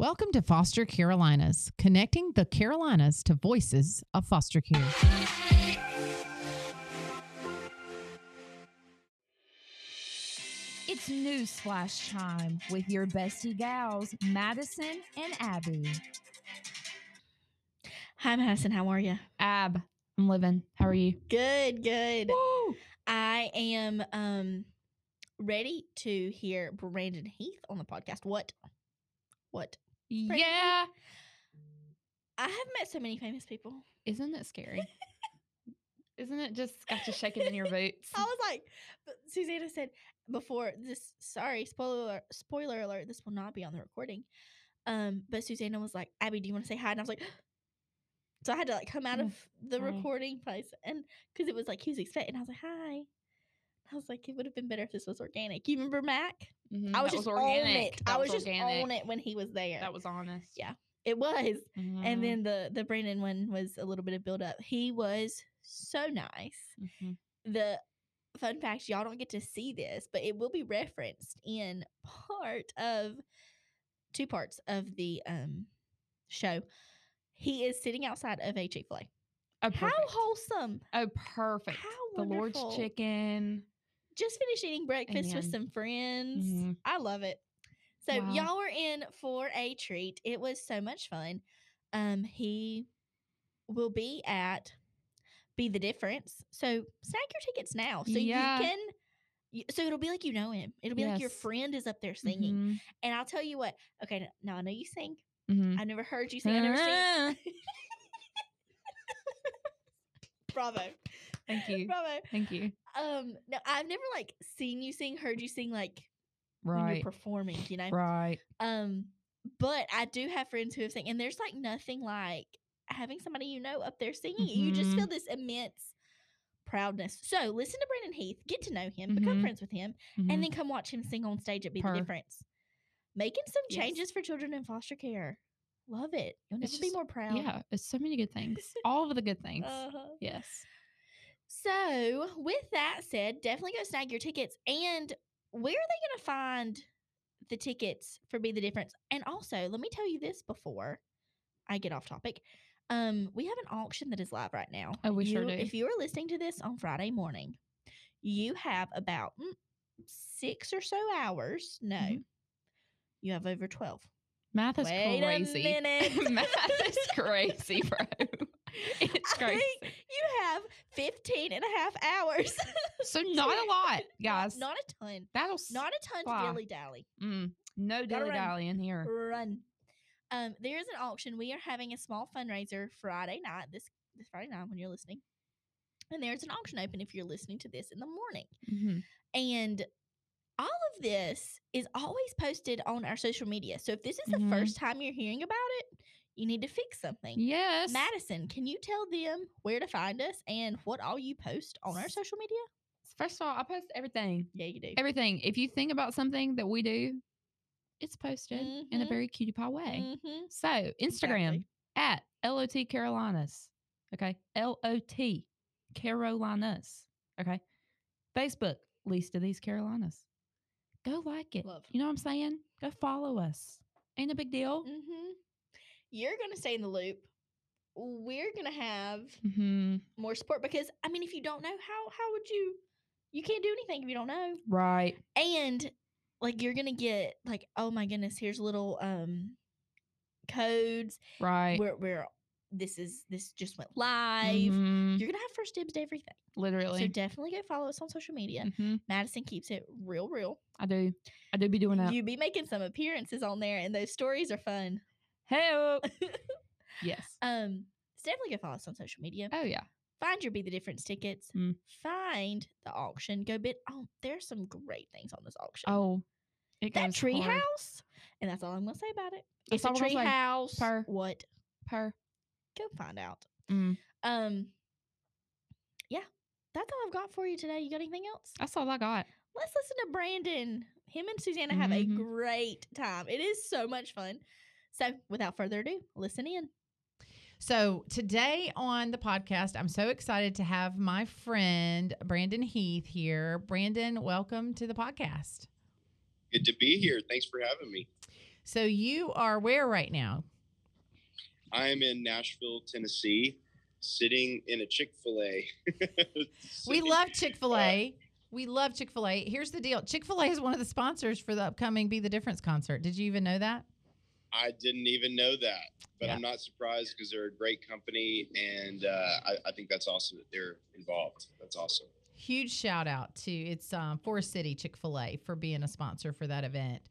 Welcome to Foster Carolinas, connecting the Carolinas to voices of foster care. It's newsflash time with your bestie gals, Madison and Abby. Hi, Madison. How are you? Ab, I'm living. How are you? Good, good. Woo! I am um ready to hear Brandon Heath on the podcast. What? What? Yeah. I have met so many famous people. Isn't it scary? Isn't it just got you shaking in your boots? I was like, Susanna said before this. Sorry, spoiler spoiler alert. This will not be on the recording. Um, but Susanna was like, Abby, do you want to say hi? And I was like, so I had to like come out Mm, of the hi. recording place and because it was like he was expecting. I was like, hi. I was like, it would have been better if this was organic. You remember Mac? Mhm, I was that just organic. on it. That I was, just organic. on it when he was there. That was honest. Yeah. it was. Mhm, And then the the Brandon one was a little bit of build up. He was so nice. mhm. The fun fact, y'all don't get to see this, but it will be referenced in part of two parts of the um show. He is sitting outside of a Chick Fil A. Oh, How wholesome! Oh, perfect. How wonderful. the Lord's chicken. Just finished eating breakfast with some friends. Mhm. I love it. So Wow. y'all were in for a treat. It was so much fun. Um, he will be at Be the Difference. So snag your tickets now. So Yeah. you can so it'll be like you know him. It'll be like your friend is up there singing. Mhm, And I'll tell you what. Okay, now I know you sing. mhm. I've never heard you sing. I've never seen. Bravo. Thank you. Bravo. Thank you. Um, no, I've never like seen you sing, heard you sing like when you're Right. performing, you know? Right. Um, but I do have friends who have sang, and there's like nothing like having somebody you know up there singing. it. You just feel this immense proudness. So listen to Brandon Heath, get to know him, become Mhm. friends with him, Mhm. and then come watch him sing on stage at Be the Difference. Making some Yes. changes for children in foster care. Love it. You'll never It's be more proud. Yeah, it's so many good things. All of the good things. Uh-huh. yes. So, with that said, definitely go snag your tickets. And where are they going to find the tickets for Be the Difference? And also, let me tell you this before I get off topic. Um, we have an auction that is live right now. Oh, we sure do. If you are listening to this on Friday morning, you have about mm, six or so hours. No, Mhm. you have over 12. Math is Wait crazy. a minute. Math is crazy, bro. It's crazy. Think 15 and a half hours. So not a lot, guys. Not, a ton. That'll Not a ton fly. to dilly dally. mm, no dilly dally in here. Run. Um, there is an auction. We are having a small fundraiser Friday night. This this Friday night when you're listening, and there's an auction open if you're listening to this in the morning. Mhm. And all of this is always posted on our social media. So if this is the Mhm. first time you're hearing about it, you need to fix something. Yes. Madison, can you tell them where to find us and what all you post on our social media? First of all, I post everything. Yeah, you do. Everything. If you think about something that we do, it's posted in a Mhm. very cutie pie way. hmm So Instagram Exactly. at LOT Carolinas. Okay. L O T Carolinas. Okay. Facebook, least of these Carolinas. Go like it. Love. You know what I'm saying? Go follow us. Ain't a big deal. hmm You're going to stay in the loop. We're going to have Mm-hmm. more support because, I mean, if you don't know, how how would you? You can't do anything if you don't know. Right. And like you're gonna get like, oh my goodness, here's little um codes Right. where where this is this just went live. Mhm. You're gonna have first dibs to everything. Literally so definitely go follow us on social media. Mhm. Madison keeps it real, real. I do. I do be doing that. You be making some appearances on there, and those stories are fun. Help. yes. Um, so definitely go follow us on social media. Oh yeah. Find your Be the Difference tickets. Mm. Find the auction. Go bid. Oh, there's some great things on this auction. Oh, it that tree hard. house, and that's all I'm gonna say about it. That's it's a tree house. Per. What? per. Go find out. Mm. Um, yeah, that's all I've got for you today. You got anything else? That's all I got. Let's listen to Brandon. Him and Susanna have a Mhm. great time. It is so much fun. So, without further ado, listen in. So today on the podcast, I'm so excited to have my friend Brandon Heath here. Brandon, welcome to the podcast. Good to be here. Thanks for having me. So you are where right now? I am in Nashville, Tennessee, sitting in a Chick Fil A. We love Chick Fil A. We love Chick Fil A. Here's the deal: Chick Fil A is one of the sponsors for the upcoming "Be the Difference" concert. Did you even know that? I didn't even know that, but Yeah. I'm not surprised because they're a great company, and uh, I, I think that's awesome that they're involved. That's awesome. Huge shout out to it's um, Forest City Chick Fil A for being a sponsor for that event.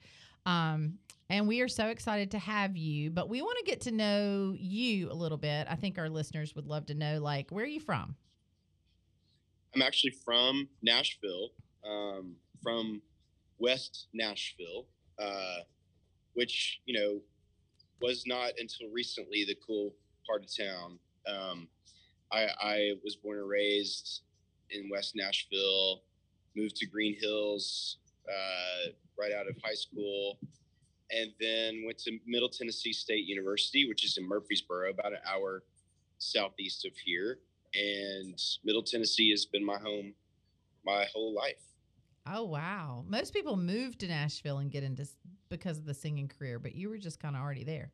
Um, and we are so excited to have you. But we want to get to know you a little bit. I think our listeners would love to know, like, where are you from? I'm actually from Nashville, um, from West Nashville, uh, which you know was not until recently the cool part of town. Um, I, I was born and raised in West Nashville, moved to Green Hills uh, right out of high school, and then went to Middle Tennessee State University, which is in Murfreesboro, about an hour southeast of here and Middle Tennessee has been my home my whole life. Oh wow! Most people move to Nashville and get into because of the singing career, but you were just kind of already there.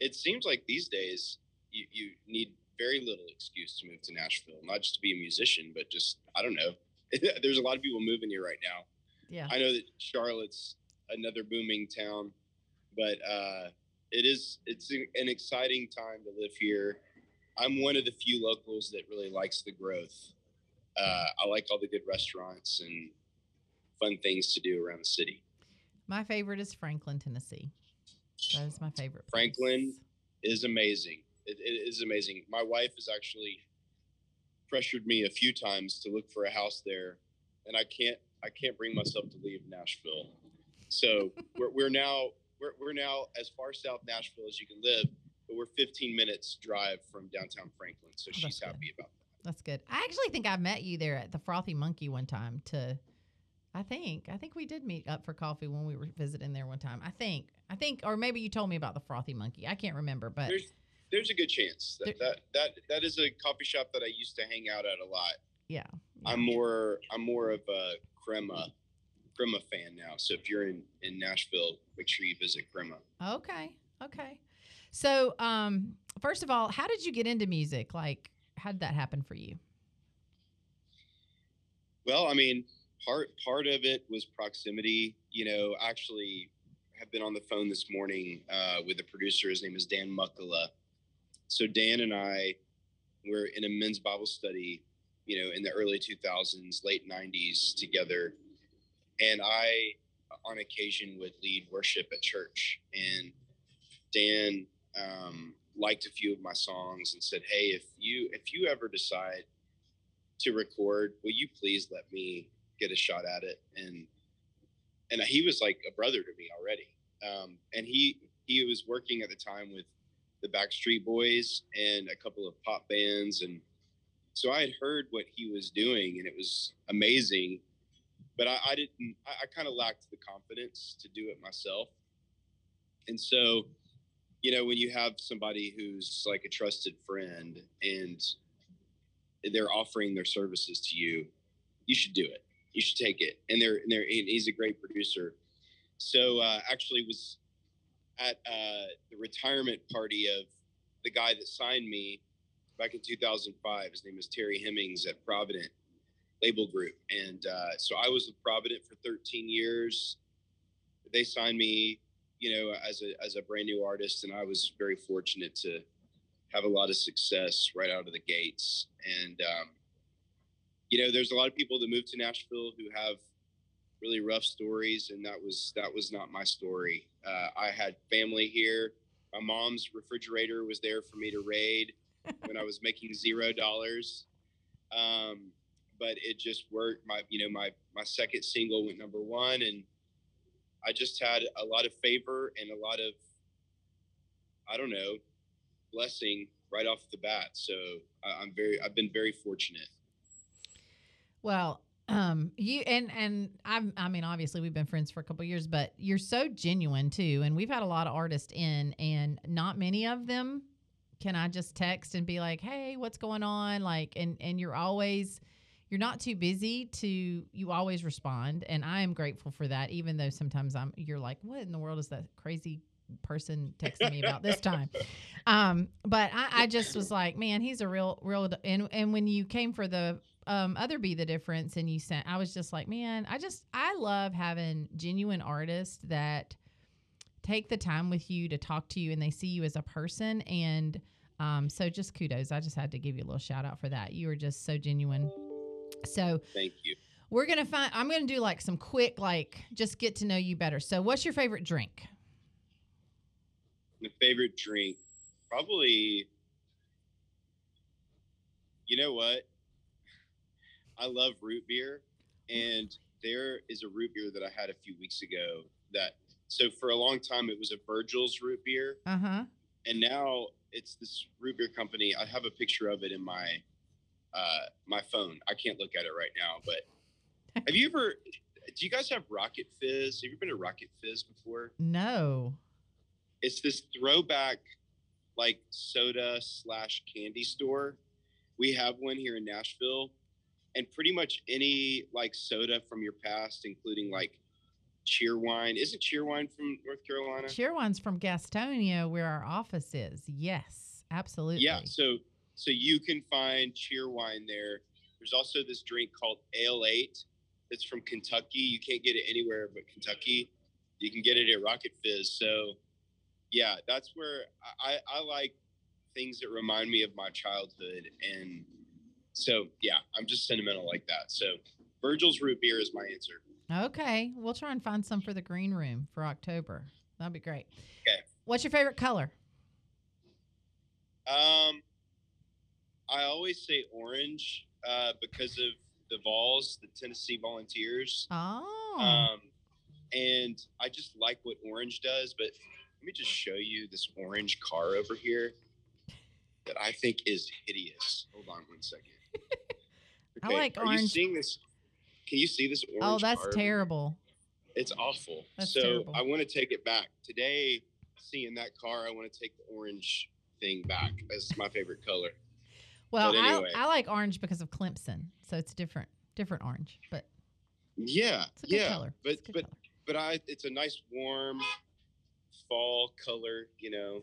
It seems like these days you, you need very little excuse to move to Nashville, not just to be a musician, but just I don't know. There's a lot of people moving here right now. Yeah. I know that Charlotte's another booming town, but uh, it is it's an an exciting time to live here. I'm one of the few locals that really likes the growth. Uh, I like all the good restaurants and fun things to do around the city. My favorite is Franklin, Tennessee. That is my favorite. place. Franklin? is amazing. It, it is amazing. My wife has actually pressured me a few times to look for a house there, and I can't. I can't bring myself to leave Nashville. So we're, we're now we're, we're now as far south Nashville as you can live, but we're 15 minutes drive from downtown Franklin. So that's she's happy about that. That's good. I actually think I met you there at the Frothy Monkey one time. To, I think, I think we did meet up for coffee when we were visiting there one time. I think, I think, or maybe you told me about the Frothy Monkey. I can't remember, but There's there's a good chance that, There- that that that is a coffee shop that I used to hang out at a lot. yeah. I'm more I'm more of a crema crema fan now. So if you're in in Nashville, make sure you visit crema. Okay. Okay. So, um, first of all, how did you get into music? Like, how did that happen for you? Well, I mean, part part of it was proximity. You know, actually, have been on the phone this morning uh, with a producer. His name is Dan Muckala. So Dan and I were in a men's Bible study, you know, in the early 2000s, late 90s together, and I, on occasion, would lead worship at church. And Dan um, liked a few of my songs and said, "Hey, if you if you ever decide to record, will you please let me get a shot at it?" And and he was like a brother to me already. Um, and he he was working at the time with the Backstreet Boys and a couple of pop bands, and so I had heard what he was doing, and it was amazing. But I, I didn't. I, I kind of lacked the confidence to do it myself, and so you know when you have somebody who's like a trusted friend and they're offering their services to you, you should do it. You should take it. And they're and they're and he's a great producer. So uh, actually was at uh, the retirement party of the guy that signed me back in 2005. His name is Terry Hemmings at Provident Label Group, and uh, so I was with Provident for 13 years. They signed me, you know, as a as a brand new artist, and I was very fortunate to have a lot of success right out of the gates. And um, you know, there's a lot of people that move to Nashville who have really rough stories, and that was that was not my story. Uh, I had family here. My mom's refrigerator was there for me to raid when I was making zero dollars. Um, but it just worked. My you know my my second single went number one, and I just had a lot of favor and a lot of I don't know blessing right off the bat. So I, I'm very I've been very fortunate. Well, um, you and and I'm I mean, obviously we've been friends for a couple years, but you're so genuine too. And we've had a lot of artists in, and not many of them can I just text and be like, "Hey, what's going on?" Like, and and you're always, you're not too busy to you always respond and I am grateful for that even though sometimes I'm you're like what in the world is that crazy person texting me about this time? Um but I, I just was like man he's a real real and and when you came for the um other be the difference and you sent I was just like man I just I love having genuine artists that take the time with you to talk to you and they see you as a person. And um so just kudos. I just had to give you a little shout out for that. You were just so genuine so Thank you. we're gonna find. I'm gonna do like some quick, like just get to know you better. So, what's your favorite drink? My favorite drink, probably. You know what? I love root beer, and there is a root beer that I had a few weeks ago. That so for a long time it was a Virgil's root beer, Uh huh. and now it's this root beer company. I have a picture of it in my uh, my phone. I can't look at it right now, but have you ever? Do you guys have Rocket Fizz? Have you been to Rocket Fizz before? No. it's this throwback like soda slash candy store. We have one here in Nashville, and pretty much any like soda from your past, including like Cheerwine. Isn't Cheerwine from North Carolina? Cheerwine's from Gastonia, where our office is. Yes, absolutely. Yeah, so so you can find Cheerwine there. There's also this drink called Ale Eight that's from Kentucky. You can't get it anywhere but Kentucky. You can get it at Rocket Fizz. So yeah, that's where I, I, I like things that remind me of my childhood. And so yeah, I'm just sentimental like that. So Virgil's root beer is my answer. Okay, we'll try and find some for the green room for October. That'd be great. Okay. What's your favorite color? Um, I always say orange uh, because of the Vols, the Tennessee Volunteers. Oh. Um, and I just like what orange does. But let me just show you this orange car over here that I think is hideous. Hold on one second. I like are you seeing this? Can you see this orange? oh, that's car terrible. It's awful. That's so terrible. I want to take it back today. Seeing that car, I want to take the orange thing back. That's my favorite color. Well, anyway. I, I like orange because of Clemson, so it's different, different orange, but Yeah, it's a good yeah. color. But It's a good but color. but I it's a nice warm fall color, you know.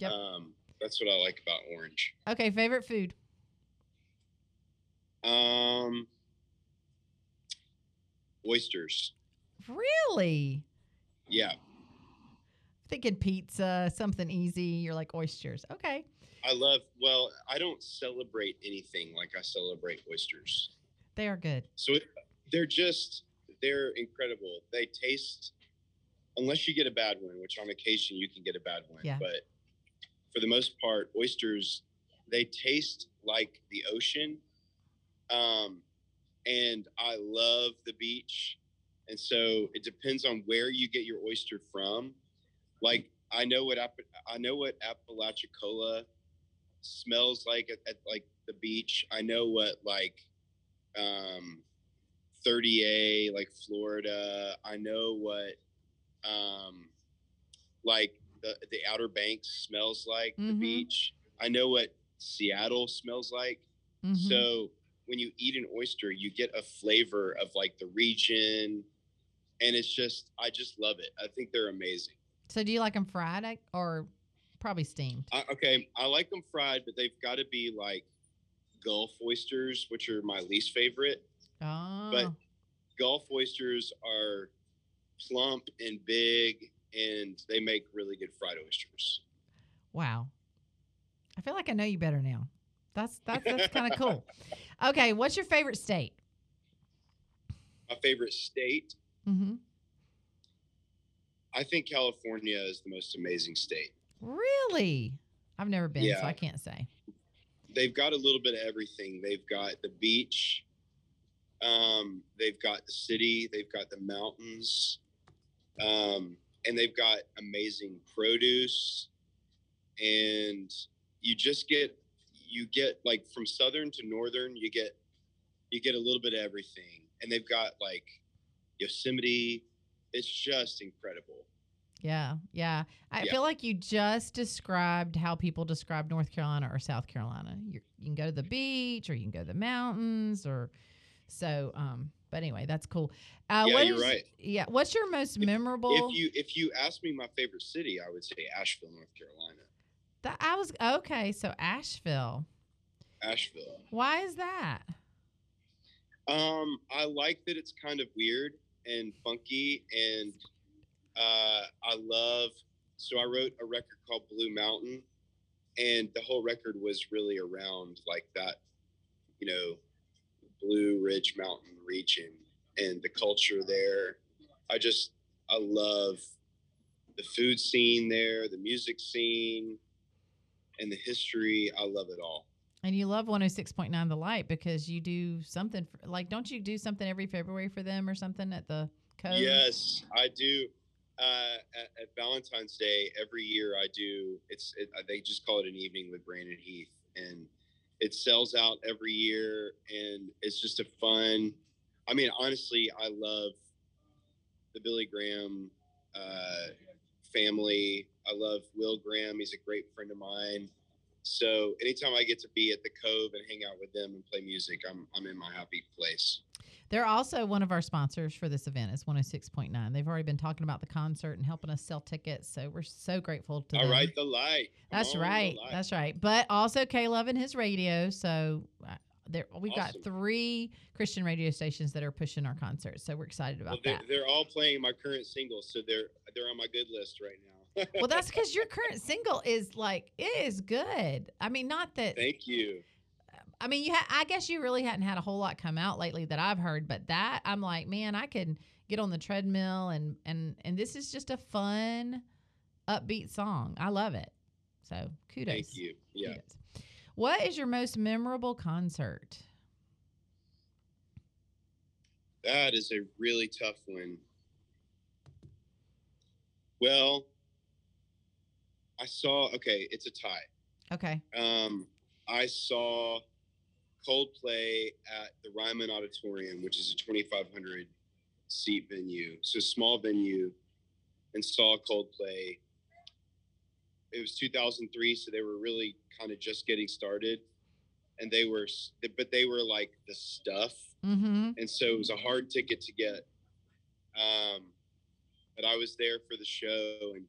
Yep. Um that's what I like about orange. okay, favorite food. Um oysters. Really? Yeah. Thinking pizza, something easy. You're like oysters. Okay. I love well, I don't celebrate anything like I celebrate oysters. They are good. So it, they're just they're incredible. They taste unless you get a bad one, which on occasion you can get a bad one. Yeah. But for the most part, oysters they taste like the ocean. Um, and I love the beach. And so it depends on where you get your oyster from. Like I know what I know what Apalachicola smells like at, at like the beach. I know what like um 30A like Florida. I know what um like the the Outer Banks smells like the Mhm. beach. I know what Seattle smells like. Mhm. So when you eat an oyster, you get a flavor of like the region and it's just I just love it. I think they're amazing. So do you like them fried or probably steamed? I, okay, I like them fried, but they've got to be like Gulf oysters, which are my least favorite. Oh. But Gulf oysters are plump and big, and they make really good fried oysters. wow. I feel like I know you better now. That's that's that's kind of cool. Okay, what's your favorite state? My favorite state, Mm-hmm. I think California is the most amazing state. Really? I've never been, so I can't say. They've got a little bit of everything. They've got the beach, um, they've got the city, they've got the mountains, um, and they've got amazing produce. And you just get you get like from southern to northern, you get you get a little bit of everything. And they've got like Yosemite. It's just incredible. Yeah, yeah. I Yeah. feel like you just described how people describe North Carolina or South Carolina. You're, you can go to the beach, or you can go to the mountains, or so. Um, but anyway, that's cool. Uh, Yeah, what you're is- right. Yeah, what's your most memorable? If you if you ask me my favorite city, I would say Asheville, North Carolina. Th- I was okay. So Asheville. Asheville. Why is that? Um, I like that it's kind of weird and funky, and uh, I love. So I wrote a record called Blue Mountain, and the whole record was really around like that, you know, Blue Ridge Mountain region and the culture there. I just I love the food scene there, the music scene, and the history. I love it all. And you love 106.9 The Light because you do something for, like, don't you do something every February for them or something at the Cove? Yes, I do. Uh, at, at Valentine's Day every year, I do. It's it, uh, they just call it an evening with Brandon Heath, and it sells out every year, and it's just a fun. I mean, honestly, I love the Billy Graham uh, family. I love Will Graham. He's a great friend of mine. So anytime I get to be at the Cove and hang out with them and play music, I'm I'm in my happy place. They're also one of our sponsors for this event. Is 106.9. They've already been talking about the concert and helping us sell tickets. So we're so grateful to All them. right, the light. That's the right. light. That's right. But also K Love and his radio. So uh, there we've got three Christian radio stations that are pushing our concerts. So we're excited Well, about they're, that. they're all playing my current single, so they're they're on my good list right now. well, that's because your current single is like it is good. I mean, not that Thank you. I mean, you ha- I guess you really hadn't had a whole lot come out lately that I've heard, but that I'm like, man, I could get on the treadmill and and and this is just a fun, upbeat song. I love it. So kudos. Thank you. Yeah. Kudos. What is your most memorable concert? That is a really tough one. Well, I saw okay, it's a tie. Okay. Um, I saw Coldplay at the Ryman Auditorium, which is a 2,500 seat venue, so small venue, and saw Coldplay. It was 2003, so they were really kind of just getting started, and they were, but they were like the stuff, Mm-hmm. and so it was a hard ticket to get. Um, but I was there for the show, and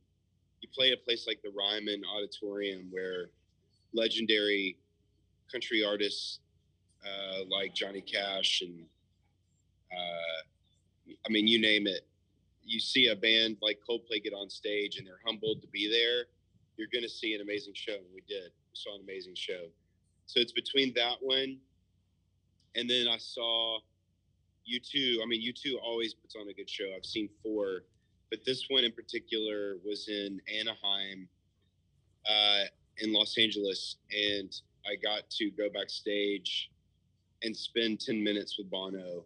you play at a place like the Ryman Auditorium, where legendary country artists uh, like Johnny Cash and uh, I mean, you name it. You see a band like Coldplay get on stage, and they're humbled to be there. You're going to see an amazing show. We did. We saw an amazing show. So it's between that one, and then I saw U2. I mean, U2 always puts on a good show. I've seen four, but this one in particular was in Anaheim, uh, in Los Angeles, and I got to go backstage and spend 10 minutes with Bono,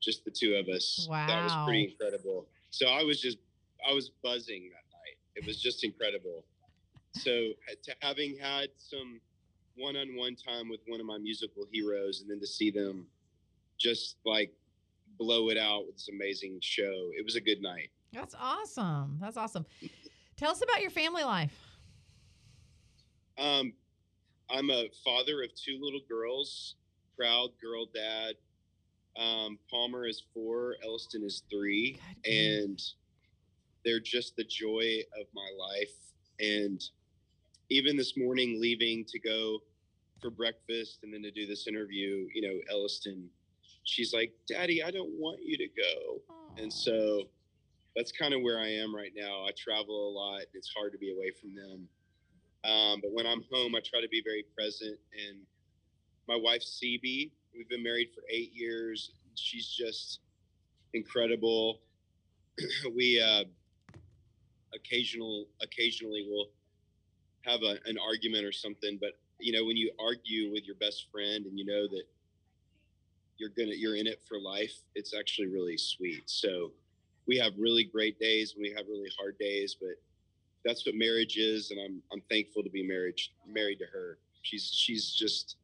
just the two of us. Wow. That was pretty incredible. So I was just, I was buzzing that night. It was just incredible. So to having had some one-on-one time with one of my musical heroes and then to see them just like blow it out with this amazing show, it was a good night. That's awesome. That's awesome. Tell us about your family life. Um, I'm a father of two little girls, proud girl dad. Um, Palmer is four, Elliston is three, grief. and they're just the joy of my life. And even this morning, leaving to go for breakfast and then to do this interview, you know, Elliston, she's like, Daddy, I don't want you to go. And so that's kind of where I am right now. I travel a lot. It's hard to be away from them. Um, but when I'm home, I try to be very present. And my wife, CB, we've been married for eight years. She's just incredible. we uh, occasional occasionally will have a, an argument or something, but you know when you argue with your best friend and you know that you're gonna you're in it for life, it's actually really sweet. So we have really great days and we have really hard days, but that's what marriage is, and I'm I'm thankful to be married married to her. She's she's just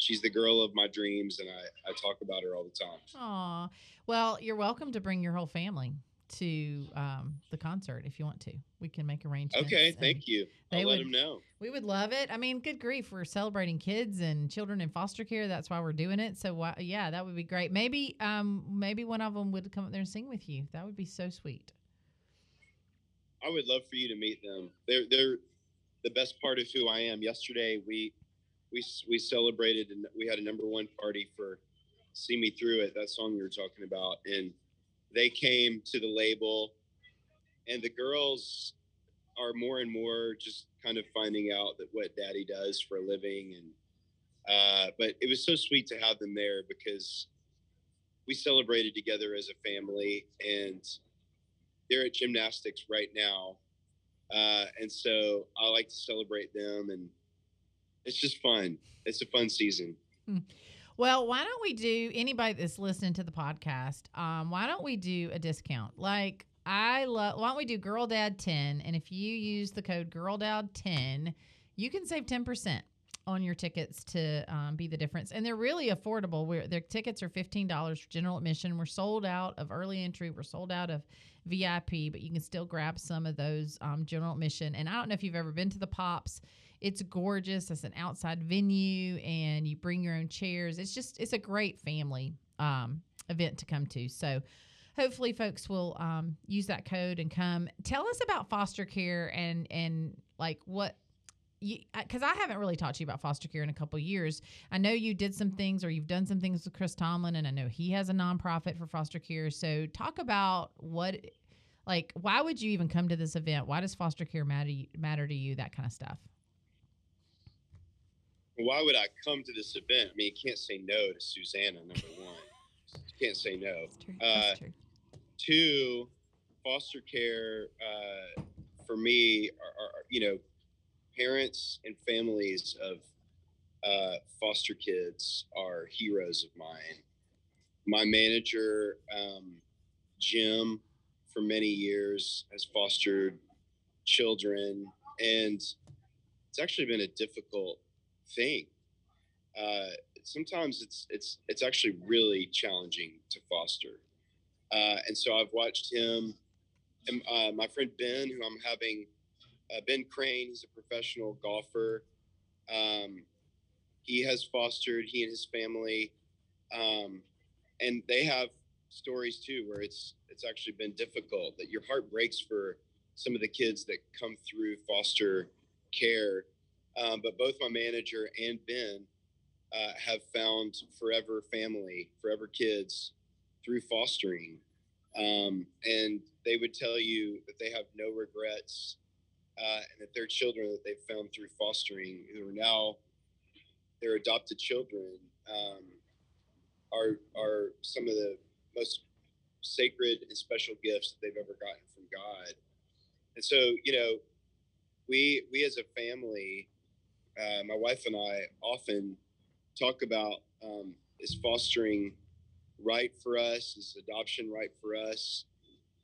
she's the girl of my dreams, and I I talk about her all the time. Aw. Well, you're welcome to bring your whole family to um, the concert if you want to. We can make arrangements. Okay, thank you. they I'll let would- them know. We would love it. I mean, good grief, we're celebrating kids and children in foster care. That's why we're doing it. So why, yeah, that would be great. Maybe um maybe one of them would come up there and sing with you. That would be so sweet. I would love for you to meet them. They're they're the best part of who I am. Yesterday we we we celebrated and we had a number one party for "See Me Through It," that song you were talking about, and they came to the label, and the girls are more and more just kind of finding out that what Daddy does for a living, and uh, but it was so sweet to have them there because we celebrated together as a family and they're at gymnastics right now. Uh, and so I like to celebrate them and it's just fun. It's a fun season. Well, why don't we do anybody that's listening to the podcast? Um, why don't we do a discount? Like I love. Why don't we do Girl Dad ten? And if you use the code Girl Dad ten, you can save ten percent on your tickets to um, be the difference. And they're really affordable. We're, their tickets are fifteen dollars for general admission. We're sold out of early entry. We're sold out of VIP, but you can still grab some of those um, general admission. And I don't know if you've ever been to the Pops. It's gorgeous. It's an outside venue, and you bring your own chairs. It's just it's a great family um, event to come to. So hopefully, folks will um, use that code and come. Tell us about foster care and and like what because I haven't really talked to you about foster care in a couple years. I know you did some things or you've done some things with Chris Tomlin, and I know he has a nonprofit for foster care. So talk about what, like, why would you even come to this event? Why does foster care matter matter to you? That kind of stuff. Why would I come to this event? I mean, you can't say no to Susanna, number one. You can't say no. That's true. Uh, That's true. Two, foster care uh, for me are, are, you know, parents and families of uh, foster kids are heroes of mine. My manager, um, Jim, for many years has fostered children, and it's actually been a difficult thing. Uh, sometimes it's it's it's actually really challenging to foster, uh, and so I've watched him. And uh, my friend Ben, who I'm having, uh, Ben Crane, he's a professional golfer. Um, he has fostered he and his family, um, and they have stories too where it's it's actually been difficult. That your heart breaks for some of the kids that come through foster care. Um, but both my manager and Ben uh, have found forever family, forever kids through fostering. Um, and they would tell you that they have no regrets uh, and that their children that they've found through fostering, who are now their adopted children, um, are, are some of the most sacred and special gifts that they've ever gotten from God. And so, you know, we we as a family, uh, my wife and I often talk about um, is fostering right for us, is adoption right for us,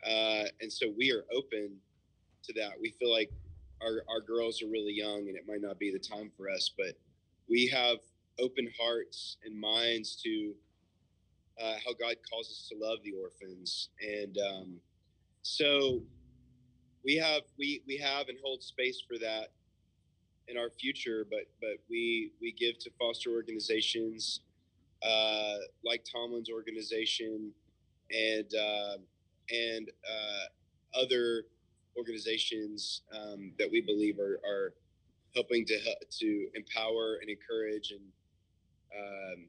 uh, and so we are open to that. We feel like our our girls are really young, and it might not be the time for us, but we have open hearts and minds to uh, how God calls us to love the orphans, and um, so we have we we have and hold space for that in our future. But but we we give to foster organizations uh, like Tomlin's organization and uh, and uh, other organizations um, that we believe are, are helping to to empower and encourage and um,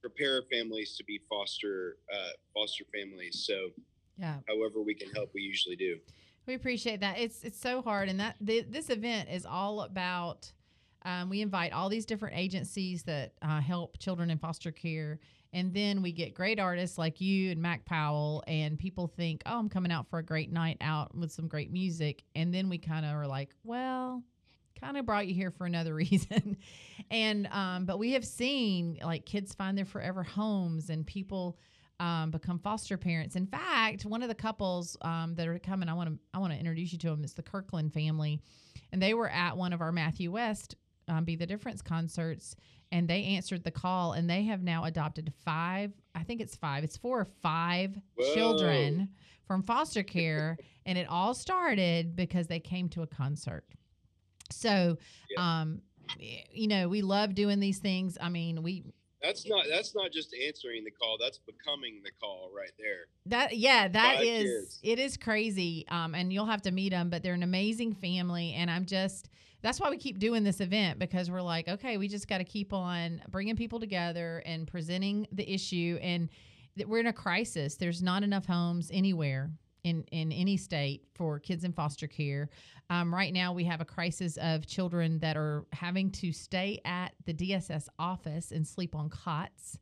prepare families to be foster uh, foster families. So, Yeah. however we can help, we usually do. We appreciate that. It's it's so hard, and that th- this event is all about. Um, we invite all these different agencies that uh, help children in foster care, and then we get great artists like you and Mac Powell, and people think, "Oh, I'm coming out for a great night out with some great music," and then we kind of are like, "Well." Kind of brought you here for another reason, and um, but we have seen like kids find their forever homes and people um, become foster parents. In fact, one of the couples um, that are coming, I want to I want to introduce you to them. It's the Kirkland family, and they were at one of our Matthew West um, Be the Difference concerts, and they answered the call, and they have now adopted five I think it's five. It's four or five Whoa. children from foster care, and it all started because they came to a concert. So, Yeah. um, you know, we love doing these things. I mean, we That's not that's not just answering the call. That's becoming the call right there. That yeah, that Five is kids. it is crazy. Um, and you'll have to meet them, but they're an amazing family, and I'm just that's why we keep doing this event because we're like, okay, we just got to keep on bringing people together and presenting the issue, and that we're in a crisis. There's not enough homes anywhere in in any state for kids in foster care. Um, right now, we have a crisis of children that are having to stay at the DSS office and sleep on cots.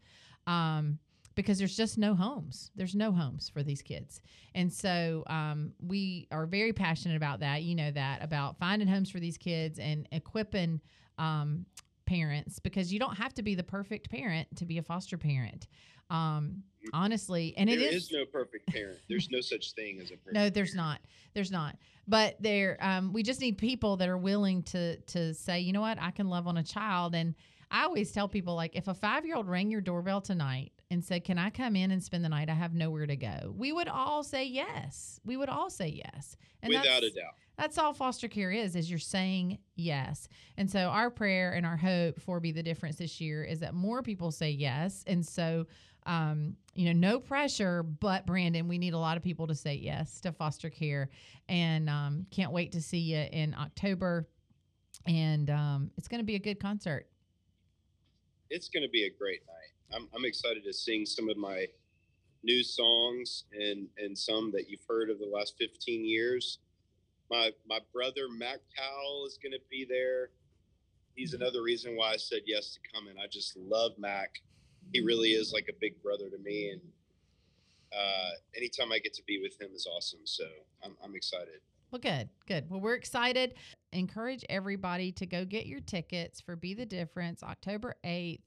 Um, because there's just no homes. There's no homes for these kids. And so um, we are very passionate about that. You know that about finding homes for these kids and equipping um, parents because you don't have to be the perfect parent to be a foster parent. Um, honestly, and There it is no perfect parent. There's no such thing as a perfect. no, there's not. There's not. But there, um, we just need people that are willing to to say, you know what, I can love on a child. And I always tell people, like, if a five year old rang your doorbell tonight and said, "Can I come in and spend the night? I have nowhere to go," we would all say yes. We would all say yes. And without a doubt. that's all foster care is is you're saying yes and so our prayer and our hope for be the difference this year is that more people say yes and so um, you know no pressure but brandon we need a lot of people to say yes to foster care and um, can't wait to see you in october and um, it's going to be a good concert It's going to be a great night. I'm I'm excited to sing some of my new songs and and some that you've heard of the last 15 years. My my brother Mac Powell is going to be there. He's another reason why I said yes to coming. I just love Mac. He really is like a big brother to me, and uh, anytime I get to be with him is awesome. So I'm I'm excited. Well, good, good. Well, we're excited. Encourage everybody to go get your tickets for Be the Difference October 8th.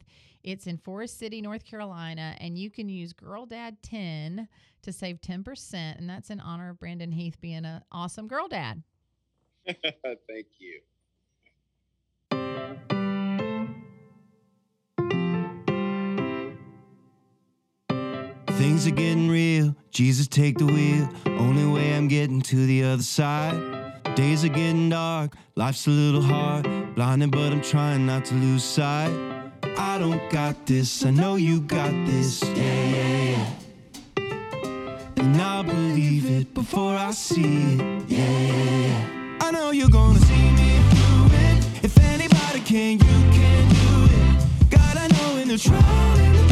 It's in Forest City, North Carolina, and you can use Girl Dad 10 to save 10%. And that's in honor of Brandon Heath being an awesome girl dad. Thank you. Things are getting real. Jesus, take the wheel. Only way I'm getting to the other side. Days are getting dark. Life's a little hard. Blinded, but I'm trying not to lose sight. I don't got this. I know you got this. Yeah, yeah, yeah. And I believe it before I see it. Yeah, yeah, yeah. I know you're gonna see me through it. If anybody can, you can do it. God, I know in the trial,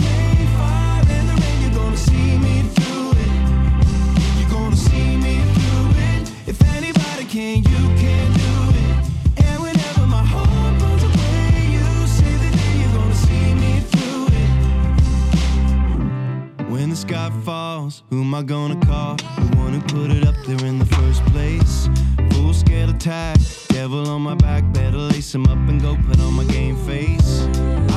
sky falls, who am I gonna call? The one who put it up there in the first place. Full scale attack, devil on my back, better lace him up and go put on my game face.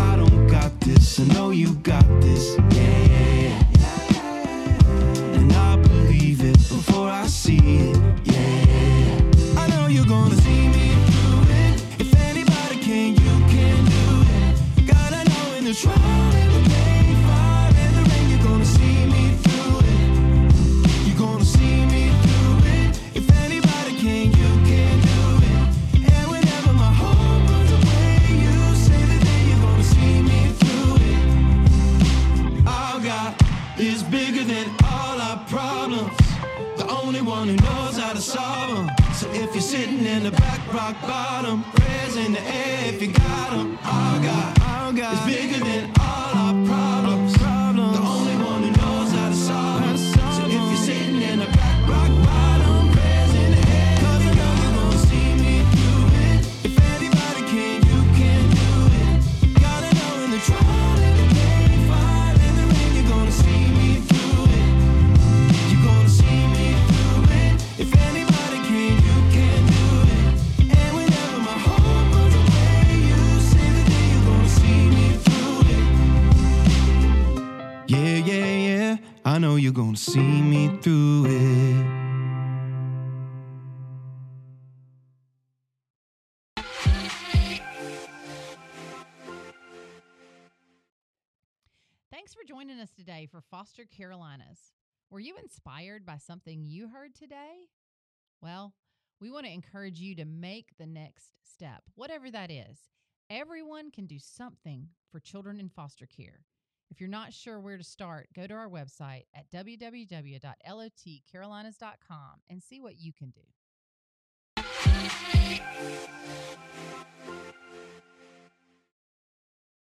I don't got this, I know you got this. Yeah, yeah, yeah. And I believe it before I see it. Bottom, joining us today for Foster Carolinas. Were you inspired by something you heard today? Well, we want to encourage you to make the next step, whatever that is. Everyone can do something for children in foster care. If you're not sure where to start, go to our website at www.lotcarolinas.com and see what you can do.